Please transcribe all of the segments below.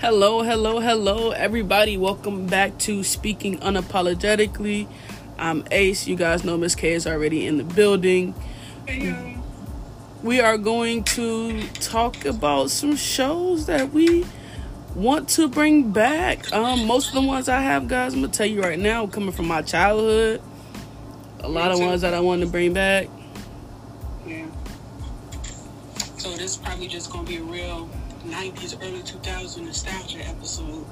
Hello, hello, hello, everybody. Welcome back to Speaking Unapologetically. I'm Ace. You guys know Miss K is already in the building. Hey, We are going to talk about some shows that we want to bring back. Um, most of the ones I have, guys, I'm gonna tell you right now, coming from my childhood. A lot of ones that I want to bring back. yeah. So this is probably just gonna be a real '90s, early 2000s nostalgia episode.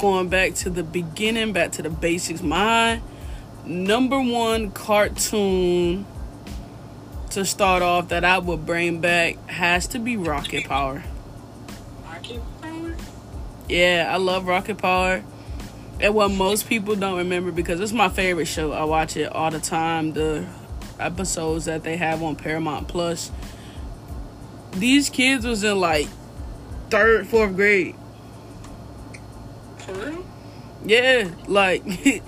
going back to the beginning, back to the basics. My number one cartoon to start off that I would bring back has to be Rocket Power. Rocket Power. Yeah, I love Rocket Power. And what most people don't remember because it's my favorite show. I watch it all the time. The episodes that they have on Paramount Plus. These kids was in like third, fourth grade. For real? Yeah, like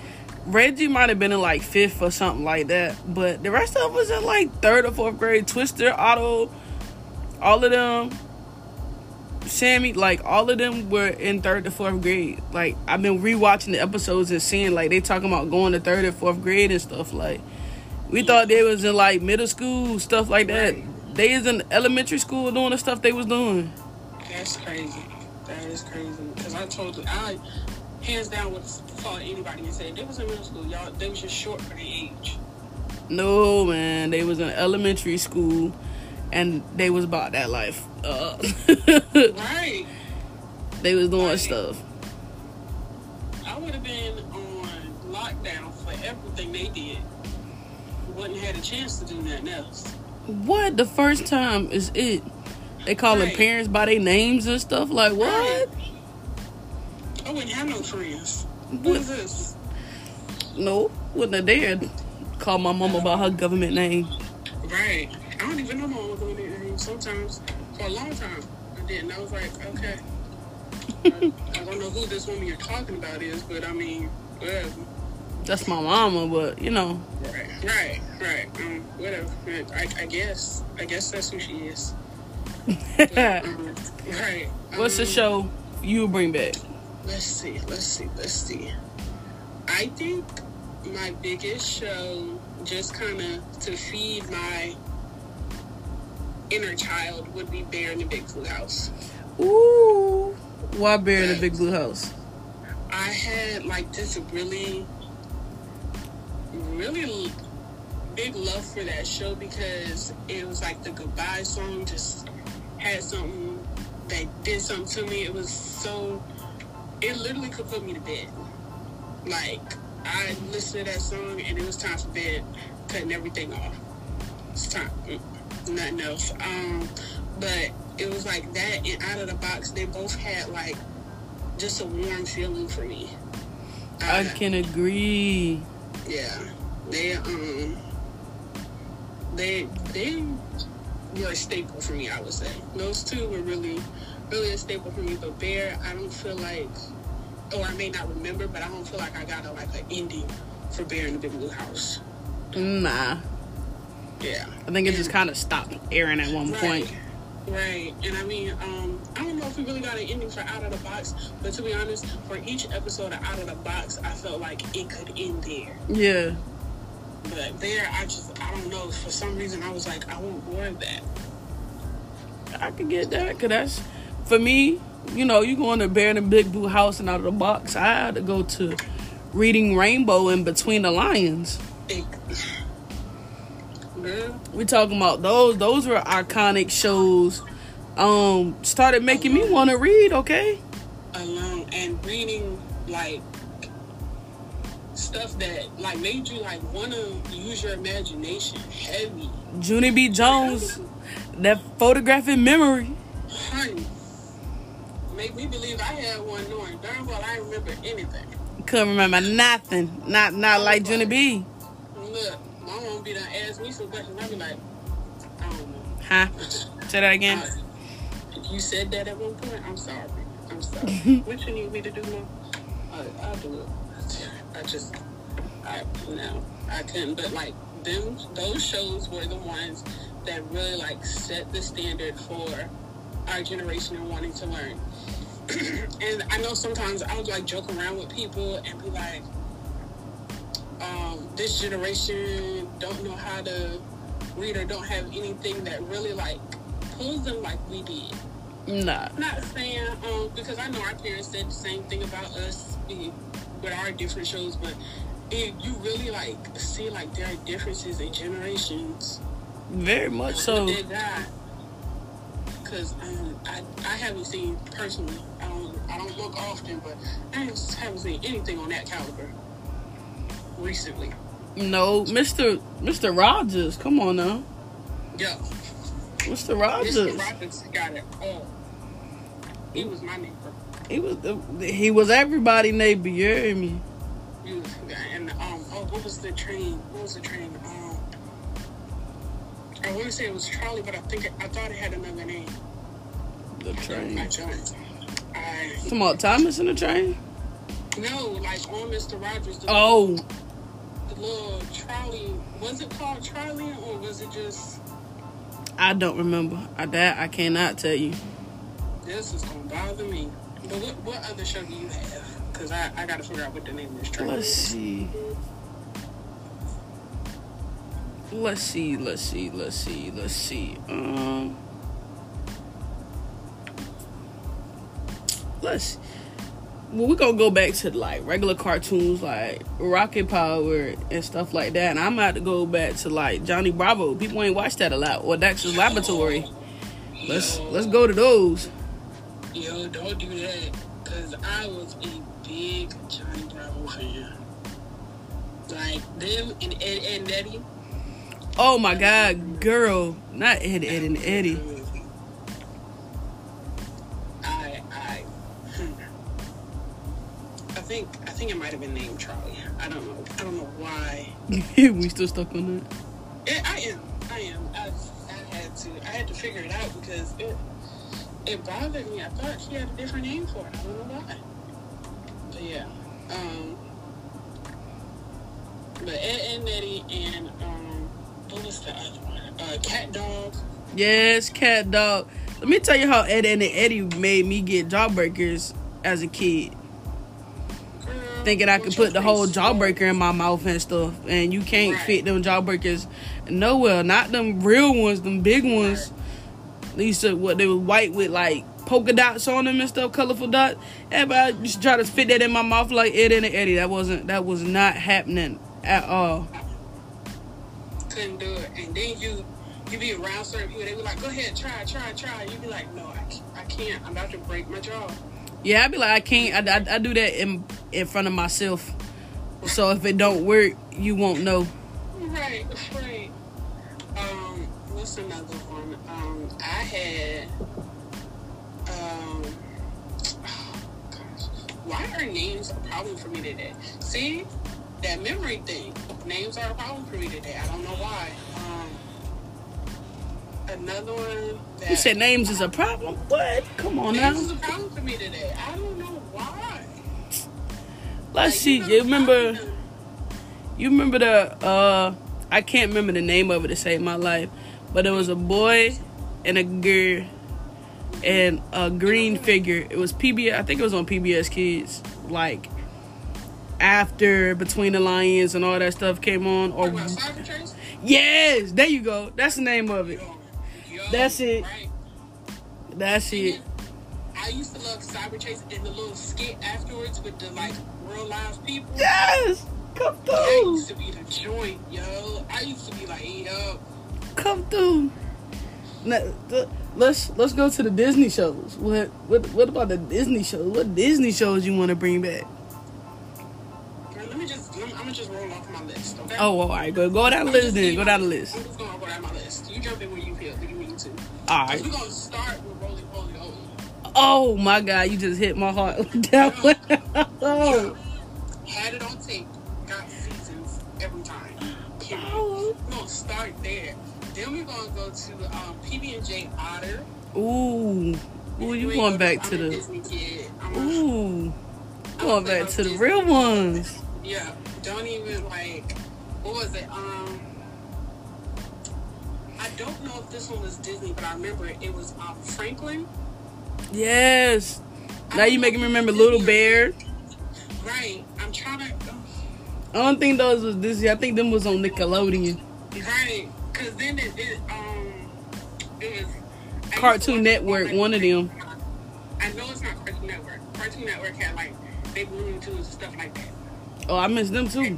Reggie might have been in like fifth or something like that, but the rest of them was in like third or fourth grade. Twister, Otto, all of them, Sammy, like all of them were in third to fourth grade. Like I've been rewatching the episodes and seeing like they talking about going to third and fourth grade and stuff. Like we thought they was in like middle school stuff like that. Right. They is in elementary school doing the stuff they was doing. That's crazy. That is crazy. Because I told you, I hands down would call anybody and say they was in middle school. Y'all, they was just short for their age. No man, they was in elementary school, and they was about that life. Uh, Right. they was doing Right. stuff. I would have been on lockdown for everything they did. Wouldn't have had a chance to do nothing else. What the first time is it? They calling Right. parents by their names and stuff. Like what? Right. Oh, I wouldn't have no friends. What What? is this? No, wouldn't have dared call my mama by her government name. Right. I don't even know my mama doing anything. Sometimes, for a long time, I didn't. I was like, okay. I, I don't know who this woman you're talking about is, but I mean, whatever. That's my mama, but you know, Right, right, right. Um, whatever. I, I guess. I guess that's who she is. Um, right. what's the um, show you bring back? Let's see, let's see, let's see. I think my biggest show, just kind of to feed my inner child, would be Bear in the Big Blue House. Ooh, why Bear in the Big Blue House? I had like this really, really big love for that show because it was like the goodbye song just had something that did something to me. It was so, it literally could put me to bed. Like, I listened to that song and it was time for bed, cutting everything off. It's time, mm, nothing else. Um, but it was like that and Out of the Box, they both had like just a warm feeling for me. I Uh, can agree. yeah, they um, they they were a staple for me. I would say those two were really, really a staple for me. But Bear, I don't feel like, or I may not remember, but I don't feel like I got a, like an ending for Bear in the Big Blue House. Nah, Yeah, I think it just kind of stopped airing at one point. Right, and I mean, um, I don't know if we really got an ending for Out of the Box, but to be honest, for each episode of Out of the Box, I felt like it could end there. Yeah, But there, I just, I don't know. For some reason, I was like, I more of that. I could get that. Cause that's for me. You know, you going to Bear in the Big Blue House and out of the box. I had to go to Reading Rainbow in Between the Lions. It, We talking about those. Those were iconic shows. Um, started making me want to read. Okay, alone and reading like stuff that like made you like want to use your imagination heavy. Junie B. Jones, that photographic memory. Honey, make me believe I had one knowing darn well I remember anything. Couldn't remember nothing. Not not oh, like Junie B. Look, my mom be done ask me some questions. I be like, I don't know. Huh? Say that again. I- you said that at one point. I'm sorry. I'm sorry. what you need me to do now? I, I'll do it. I just, I no, I couldn't. But like them, those shows were the ones that really like set the standard for our generation and wanting to learn. and I know sometimes I would like joke around with people and be like, um, this generation don't know how to read or don't have anything that really like pulls them like we did. Nah. Not saying um, because I know our parents said the same thing about us eh, with our different shows, but it, you really like see like there are differences in generations. Very much so. Because um, I I haven't seen personally. I don't I don't look often, but I haven't seen anything on that caliber recently. No, Mr. Mr. Rogers, come on now. Yeah. Mr. Rogers. Mr. Rogers got it all. He was my neighbor. He was he was everybody neighbor. You hear me? Was, and um, oh, what was the train? What was the train? Um, I want to say it was Charlie, but I think it, I thought it had another name. The train. I. Come on, Thomas in the train. No, like on Mr. Rogers. oh. Little, the little trolley. Was it called Charlie or was it just? I don't remember. I that I cannot tell you this is gonna bother me. But what, what other show do you have? Because I, I gotta figure out what the name of this train Let's is. see. Let's see, let's see, let's see, let's see. Um, let's. Well, we're gonna go back to like regular cartoons like Rocket Power and stuff like that. And I'm about to go back to like Johnny Bravo. People ain't watched that a lot. Or Dexter's Laboratory. Let's let's go to those. Yo, don't do that. Because I was a big Johnny Bravo fan. Like, them and Ed, Ed and Eddie. Oh my god, girl. Not Ed, Ed, and Eddie. I, I, hmm. I think, I think it might have been named Charlie. I don't know. I don't know why. we still stuck on that? Yeah, I am. I am. I, I had to. I had to figure it out because it, it bothered me. I thought she had a different name for it. I don't know why. Yeah. Um, but Ed, and Eddie and um, what was the other one? Uh, CatDog. Yes, CatDog. Let me tell you how Ed, and Eddie made me get jawbreakers as a kid. Girl, Thinking I could put the whole jawbreaker in my mouth and stuff, and you can't right. fit them jawbreakers nowhere. Not them real ones, them big ones. Right used to what they were white with like polka dots on them and stuff, colorful dots. Everybody to try to fit that in my mouth like Ed and Eddie. That wasn't that was not happening at all. Couldn't do it. And then you you be around certain people, they be like, "Go ahead, try, try, try." You be like, "No, I, I can't. I'm about to break my jaw." Yeah, I'd be like, I can't. I, I, I do that in in front of myself. So if it don't work, you won't know. Right, right. Um, what's another one? Um, I had um oh gosh, why are names a problem for me today? See, that memory thing. Names are a problem for me today. I don't know why. Um another one You said names is a problem? What? Come on names now. Names is a problem for me today. I don't know why. Let's like, see. You, know, you remember you remember the uh I can't remember the name of it to save my life, but it was a boy and a girl and a green figure. It was PBS. I think it was on PBS Kids. Like after Between the Lions and all that stuff came on. Or yes, there you go. That's the name of it. That's it. That's it. I used to love Cyberchase and the little skit afterwards with the like real live people. Yes, come through. That used to be the joint, yo. I used to be like, yo. Come through let's let's go to the Disney shows. What what what about the Disney shows? What Disney shows you want to bring back? let me just I'm gonna just roll off my list. Okay. Oh, all right. Go go down the list then. Go down the list. I'm just gonna go down my list. You jump in where you feel you need to. All right. We're gonna start with Rolie Polie Olie. Oh my God! You just hit my heart that one. oh. Had it on tape. Got seasons every time. Oh. We're gonna start there. Then we're gonna go to um, PB and J Otter. Ooh, ooh, you going back to the? Ooh, going back to the real ones. Yeah, don't even like. What was it? Um, I don't know if this one was Disney, but I remember it, it was um, Franklin. Yes. I Now you making me remember Little Bear. Right. I'm trying to. I don't think those was Disney. I think them was on Nickelodeon. Right. Because then it, it um it was I used to Cartoon Network, that- one of them. I know it's not Cartoon Network. Cartoon Network had like Big Looney Tunes and stuff like that. Oh, I missed them too.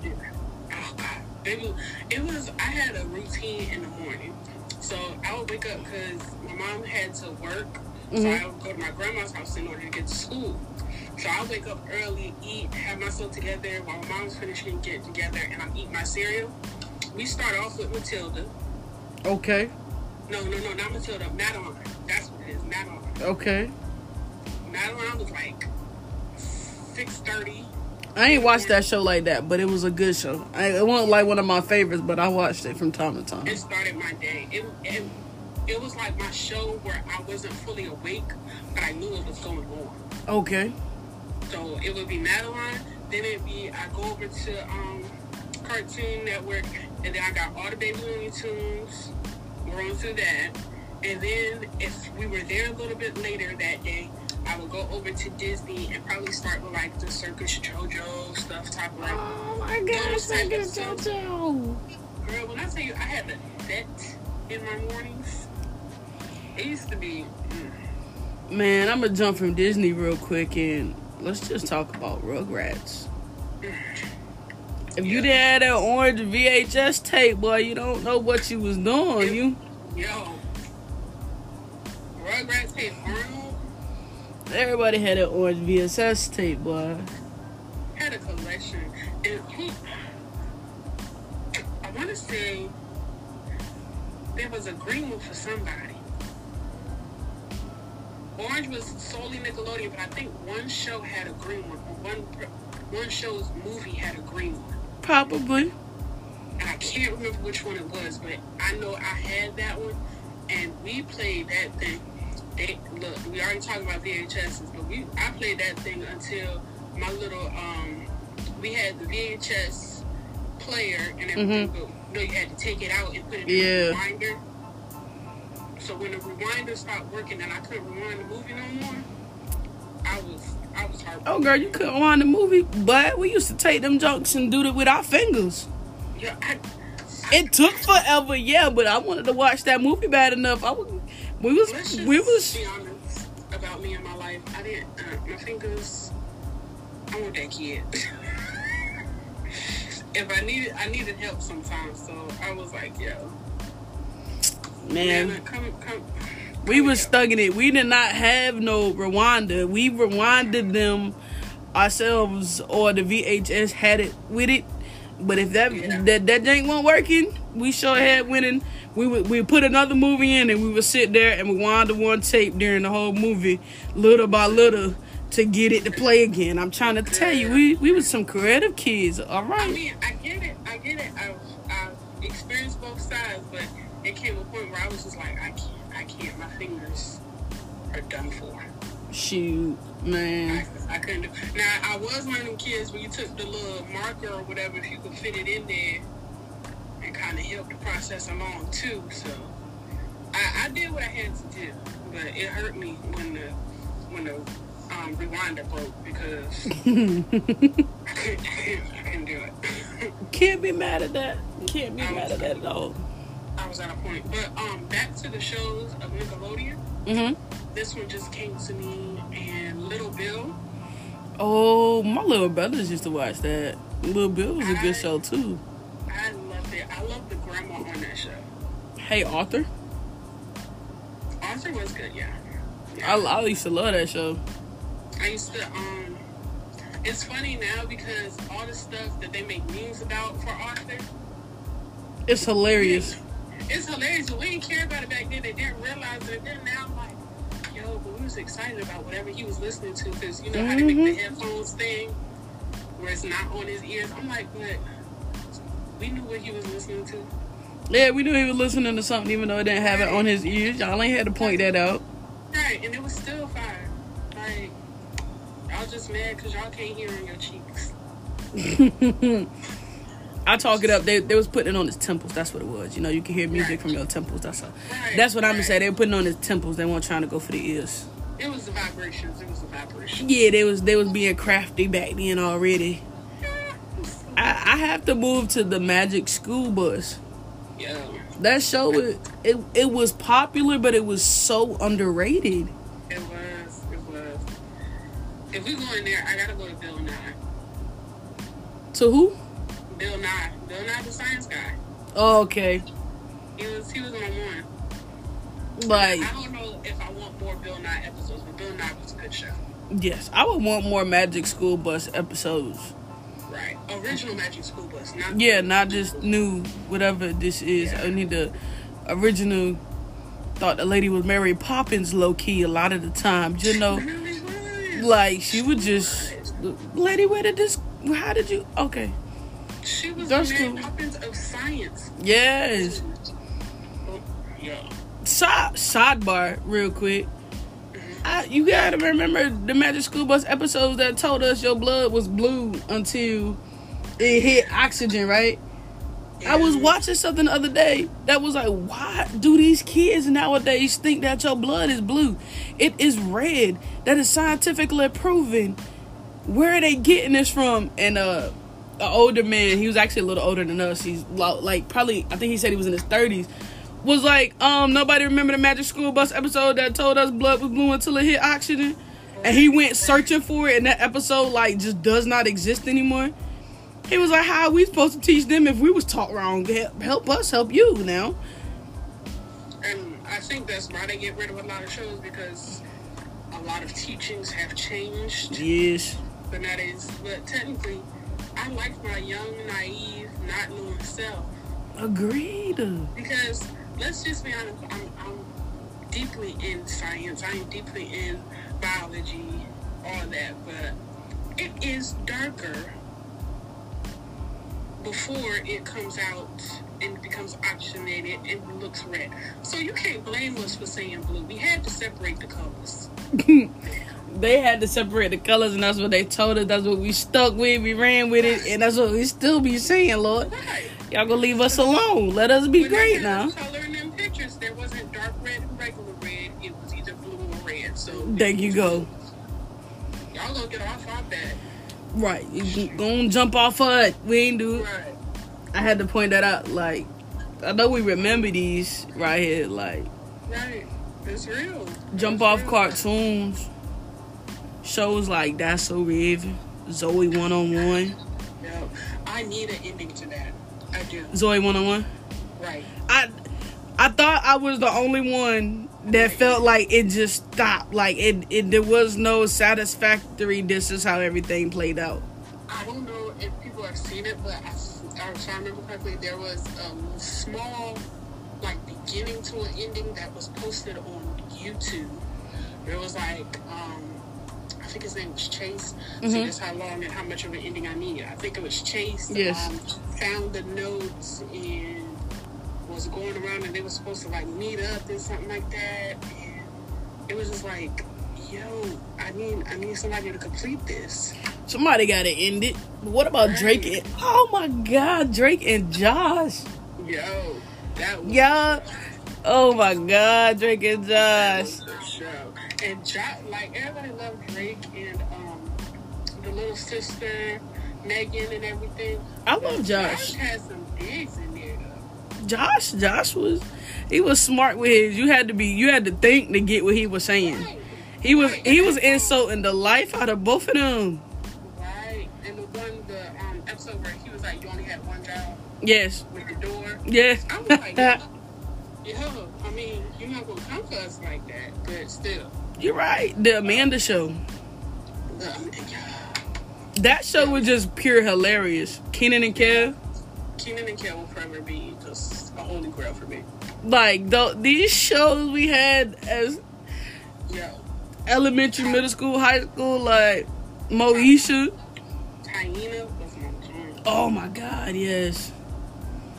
Oh God, it was, it was. I had a routine in the morning, so I would wake up because my mom had to work, so Mhm. I would go to my grandma's house in order to get to school. So I wake up early, eat, have myself together while my mom's finishing getting together, and I'm eating my cereal. We start off with Matilda. Okay. No, no, no, not Matilda. Madeline. That's what it is. Madeline. Okay. Madeline was like six thirty. I ain't watched that show like that, but it was a good show. I, it wasn't like one of my favorites, but I watched it from time to time. it started my day. It, it it was like my show where I wasn't fully awake, but I knew it was going on. Okay. So it would be Madeline, then it'd be I go over to um Cartoon Network, and then I got all the Baby Looney Tunes. We're on through that, and then if we were there a little bit later that day, I would go over to Disney and probably start with like the Circus JoJo stuff, type of like. Oh my gosh, get JoJo. Girl, when I tell you I had a set in my mornings, it used to be. Mm, Man, I'm gonna jump from Disney real quick and let's just talk about Rugrats. If you didn't have that orange VHS tape, boy, you don't know what you was doing. You yo, Rugrats Arnold everybody had that orange VHS tape, boy. had a collection, and who? I want to say there was a green one for somebody. Orange was solely Nickelodeon, but I think one show had a green one, or one one show's movie had a green one. Probably. I can't remember which one it was, but I know I had that one, and we played that thing. They, look, we already talked about VHSs, but we I played that thing until my little um, we had the VHS player and everything, but you know you had to take it out and put it in Yeah. the rewinder. So when the rewinder stopped working and I couldn't rewind the movie no more, I was I was heartbroken. Oh, girl, you couldn't wind the movie, but we used to take them jokes and do it with our fingers. Yeah, I, It took forever, yeah, but I wanted to watch that movie bad enough. I was, we Let's was, just we was. be honest about me and my life. I didn't. Uh, my fingers. I want that kid. if I needed, I needed help sometimes. So I was like, yo, Man, man, come, come. We was in it. We did not have no rewinder. We rewinded them ourselves, or the VHS had it with it. But if that Yeah. that that jank wasn't working, we sure had winning. We would we put another movie in, and we would sit there and rewind the one tape during the whole movie, little by little, to get it to play again. I'm trying to tell you, we we was some creative kids. All right. I mean, I get it. I get it. I've, I've experienced both sides, but it came a point where I was just like, I can't. I can't. My fingers are done for. Shoot, man. I, I couldn't do. Now I was one of them kids when you took the little marker or whatever, if you could fit it in there and kind of help the process along too. So I, I did what I had to do, but it hurt me when the when the um, rewinder broke because I couldn't, I couldn't, do it. Can't be mad at that. Can't be mad at that at all. I was at a point. But um, back to the shows of Nickelodeon. hmm This one just came to me, and Little Bill. Oh, my little brothers used to watch that. Little Bill was a good show too. I loved it. I love the grandma on that show. Hey, Arthur. Arthur was good, yeah. I, I used to love that show. I used to um it's funny now because all the stuff that they make memes about for Arthur, It's hilarious. It's hilarious. We didn't care about it back then. They didn't realize it. And then now I'm like, yo, but we was excited about whatever he was listening to because you know how they make the Mhm. headphones thing where it's not on his ears. I'm like, but we knew what he was listening to. Yeah, we knew he was listening to something even though he didn't have it on his ears. Y'all ain't had to point that out. Right, and it was still fire. Like, was just mad because y'all can't hear in your cheeks. I talk it up. They they was putting it on his temples. That's what it was. You know, you can hear music Right. from your temples. That's. Right, That's what I'm gonna say. They were putting it on his temples. They weren't trying to go for the ears. It was the vibrations. It was the vibrations. Yeah, they was they was being crafty back then already. I, I have to move to the Magic School Bus. Yeah. That show it, it it was popular, but it was so underrated. It was. It was. If we go in there, I gotta go to Bill Nye. To who? Bill Nye. Bill Nye, the science guy. Oh, okay. He was. He was on one. Like I don't know if I want more Bill Nye episodes, but Bill Nye was a good show. yes, I would want more Magic School Bus episodes. Right. Original Magic School Bus. Not Yeah, not just new whatever this is. I need the original. Thought the lady was Mary Poppins low key a lot of the time. You know, like she would just, lady, where did this? How did you? Okay, She was That's the Mary. Poppins of science. yes. Oh, yeah. Side sidebar, real quick. I, you gotta remember the Magic School Bus episodes that told us your blood was blue until it hit oxygen, right? I was watching something the other day that was like, why do these kids nowadays think that your blood is blue? It is red. That is scientifically proven. Where are they getting this from? And uh, an older man, he was actually a little older than us. He's like probably, I think he said he was in his thirties. Was like, um, nobody remember the Magic School Bus episode that told us blood was blue until it hit oxygen, and he went searching for it, and that episode like just does not exist anymore. He was like, "How are we supposed to teach them if we was taught wrong? Help, help us, help you now." And I think that's why they get rid of a lot of shows because a lot of teachings have changed. Yes, But that is, but technically, I like my young, naive, not knowing self. agreed. Because let's just be honest, I'm, I'm deeply in science. I am deeply in biology, all that. But it is darker before it comes out and becomes oxygenated and looks red. So you can't blame us for saying blue. We had to separate the colors. They had to separate the colors, and that's what they told us. That's what we stuck with. We ran with it, and that's what we still be saying, Lord. Y'all gonna leave us alone. Let us be When great now. Color in them pictures, there wasn't dark red and regular red. It was either blue or red. So There you go. y'all gonna get off our bed. Right, you gonna jump off of it. We ain't do it. Right. I had to point that out. Like, I know we remember these right here. Like, Right. It's real. jump It's off real. cartoons, shows like That's So Raven, Zoey 101, No, I need an ending to that. I do. Zoey 101. Right. I I thought I was the only one that felt like it just stopped. Like it, it there was no satisfactory. This is how everything played out. I don't know if people have seen it, but I, if I remember correctly, there was a small, like, beginning to an ending that was posted on YouTube. It was like, um, I think his name was Chase. So Mhm. that's how long and how much of an ending I needed. I think it was Chase. Yes. Um, found the notes and was going around, and they were supposed to like meet up and something like that. And it was just like, yo, I need, I need somebody to complete this. Somebody got to end it. But what about Drake? And, oh my God, Drake and Josh. Yo, that was Yeah. Oh my God, Drake and Josh. Was the show. And Josh, like everybody loved Drake and um the little sister Megan and everything. I love Josh. Josh had some digs in there though. Josh, Josh was he was smart with his. You had to be. You had to think to get what he was saying. Right, He was Right, he was insulting the life out of both of them. right. And the one the um episode where he was like, you only had one job Yes, with the door. yes. I was like, yo, I mean, you're not gonna come for us like that, but still. You're right. The Amanda show. That show was just pure hilarious. Kenan and Kel. Kenan and Kel will forever be just a holy grail for me. Like the, these shows we had as Yo, elementary, middle school, high school, like Moesha. Hyena was my joint. Oh my God, yes.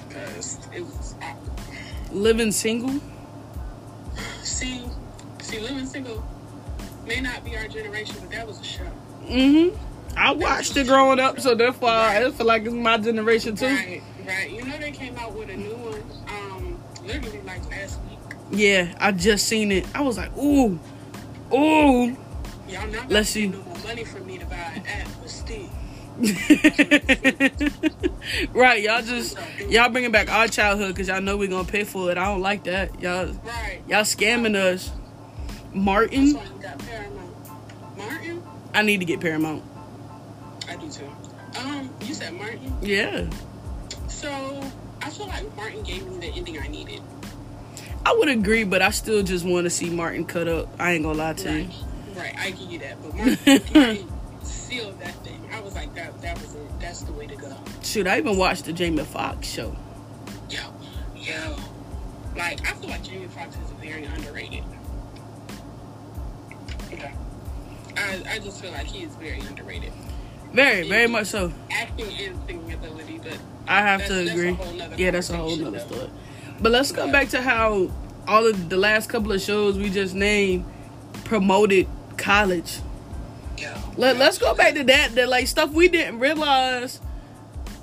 Because it was. Living single. see, see, living single may not be our generation, but that was a show. Mm-hmm. I watched it growing up, so therefore I feel like it's my generation too. Right. Right. You know they came out with a new one, um, literally like last week. Yeah, I just seen it. I was like, ooh, ooh. Y'all not Let's see. no more money for me to buy an app, but still. right, y'all just y'all bringing back our childhood because y'all know we're gonna pay for it. I don't like that. Y'all Right. y'all scamming us. Martin, why you got Paramount. Martin? I need to get Paramount. I do too. Um, you said Martin. Yeah, So I feel like Martin gave me the ending I needed. I would agree, but I still just want to see Martin cut up. I ain't gonna lie to you. Right. Right. I give you that. But Martin, Martin sealed that thing. I was like, that that was it. That's the way to go. Shoot, I even watched the Jamie Foxx show. Yo, yo. Like, I feel like Jamie Foxx is very underrated. I, I just feel like he is very underrated. Very, very much so. Acting and singing ability, but I have That's- to agree. yeah, that's a whole nother story. But let's go back to how all of the last couple of shows we just named promoted college. yo. Let, let's go back to that. That like stuff we didn't realize.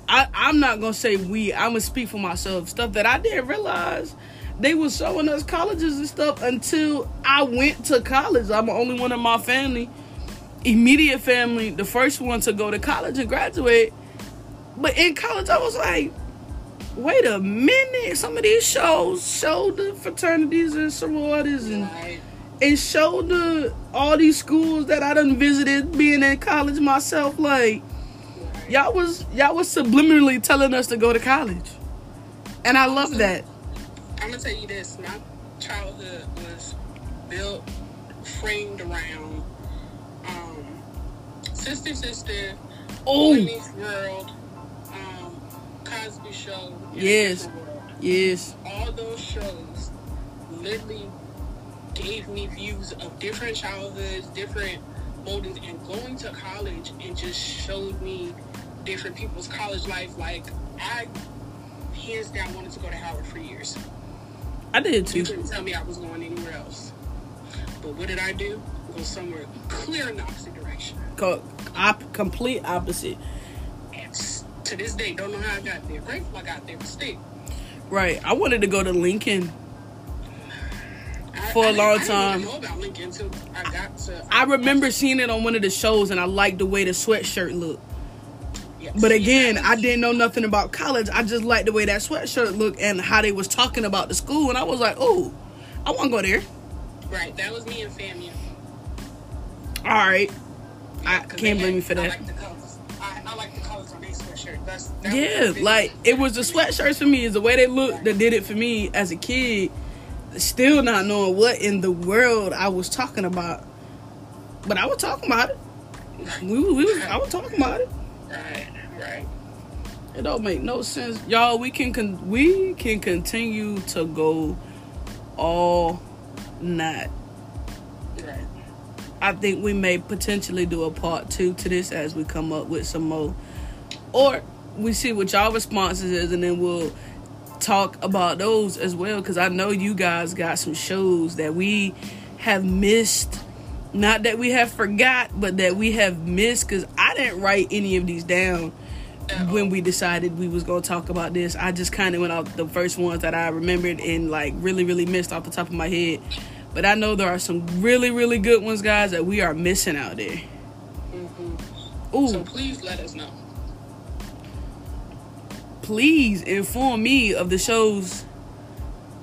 I, I'm not gonna say we. I'm gonna speak for myself. Stuff that I didn't realize they was showing us colleges and stuff until I went to college. I'm the only one in my family, immediate family, the first one to go to college and graduate. But in college, I was like, wait a minute. Some of these shows showed the fraternities and sororities and Right. and show the all these schools that I done visited being in college myself. Like y'all was y'all was subliminally telling us to go to college, and I love that. I'm gonna tell you this: my childhood was built, framed around um, Sister Sister, Oh World, um, Cosby Show, Yes. World. yes, All those shows literally gave me views of different childhoods, different moldings, and going to college and just showed me different people's college life. Like I, hands down, wanted to go to Howard for years. I did You too. couldn't tell me I was going anywhere else. But what did I do? Go somewhere clear in the opposite direction. Co- op- complete opposite. And to this day, don't know how I got there. Grateful I got there, still. Right. I wanted to go to Lincoln. For a I long time. even know about Lincoln until I got to. I remember seeing it on one of the shows, and I liked the way the sweatshirt looked. But again, I didn't know nothing about college. I just liked the way that sweatshirt looked and how they was talking about the school, and I was like, oh, I want to go there. Right, that was me and FAMU. All right. I 'Cause can't blame you had- for I that. like the colors. I, I like the colors on their sweatshirt. That's, that Yeah, like it was the sweatshirts for me. Is the way they looked that did it for me as a kid. Still not knowing what in the world I was talking about, but I was talking about it. We, we was, I was talking about it. Right, right. It don't make no sense, y'all. We can con- we can continue to go all night. Right. I think we may potentially do a part two to this as we come up with some more, or we see what y'all responses is, and then we'll talk about those as well. Because I know you guys got some shows that we have missed. Not that we have forgot, but that we have missed. Because I didn't write any of these down when we decided we was gonna talk about this. I just kind of went off the first ones that I remembered and like really, really missed off the top of my head. But I know there are some really, really good ones, guys, that we are missing out there. hmm Ooh, So please let us know. please inform me of the shows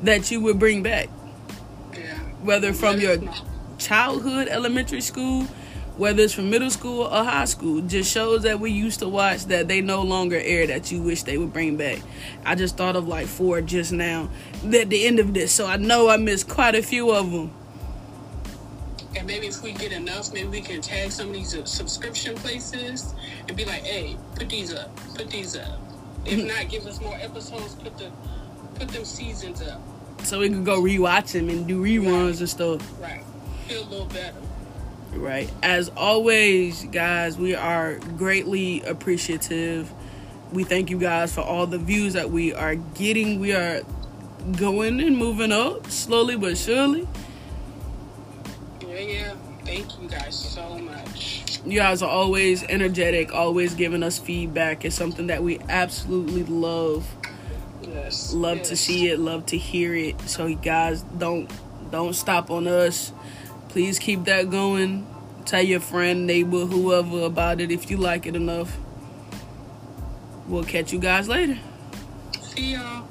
that you would bring back, Yeah. whether from your childhood, elementary school, whether it's from middle school or high school. Just shows that we used to watch that they no longer air that you wish they would bring back. I just thought of like four just now at the end of this, so I know I missed quite a few of them. And maybe if we get enough, maybe we can tag some of these uh, subscription places and be like, "Hey, put these up, put these up." If not, give us more episodes. Put the put them seasons up. So we can go rewatch them and do reruns and stuff. Right. Feel a little better. Right. As always, guys, we are greatly appreciative. We thank you guys for all the views that we are getting. We are going and moving up slowly but surely. Yeah, yeah. Thank you guys so much. You guys are always energetic, always giving us feedback. It's something that we absolutely love. Yes. Love yes. to see it, love to hear it. So you guys don't don't stop on us. Please keep that going. Tell your friend, neighbor, whoever about it if you like it enough. We'll catch you guys later. See y'all.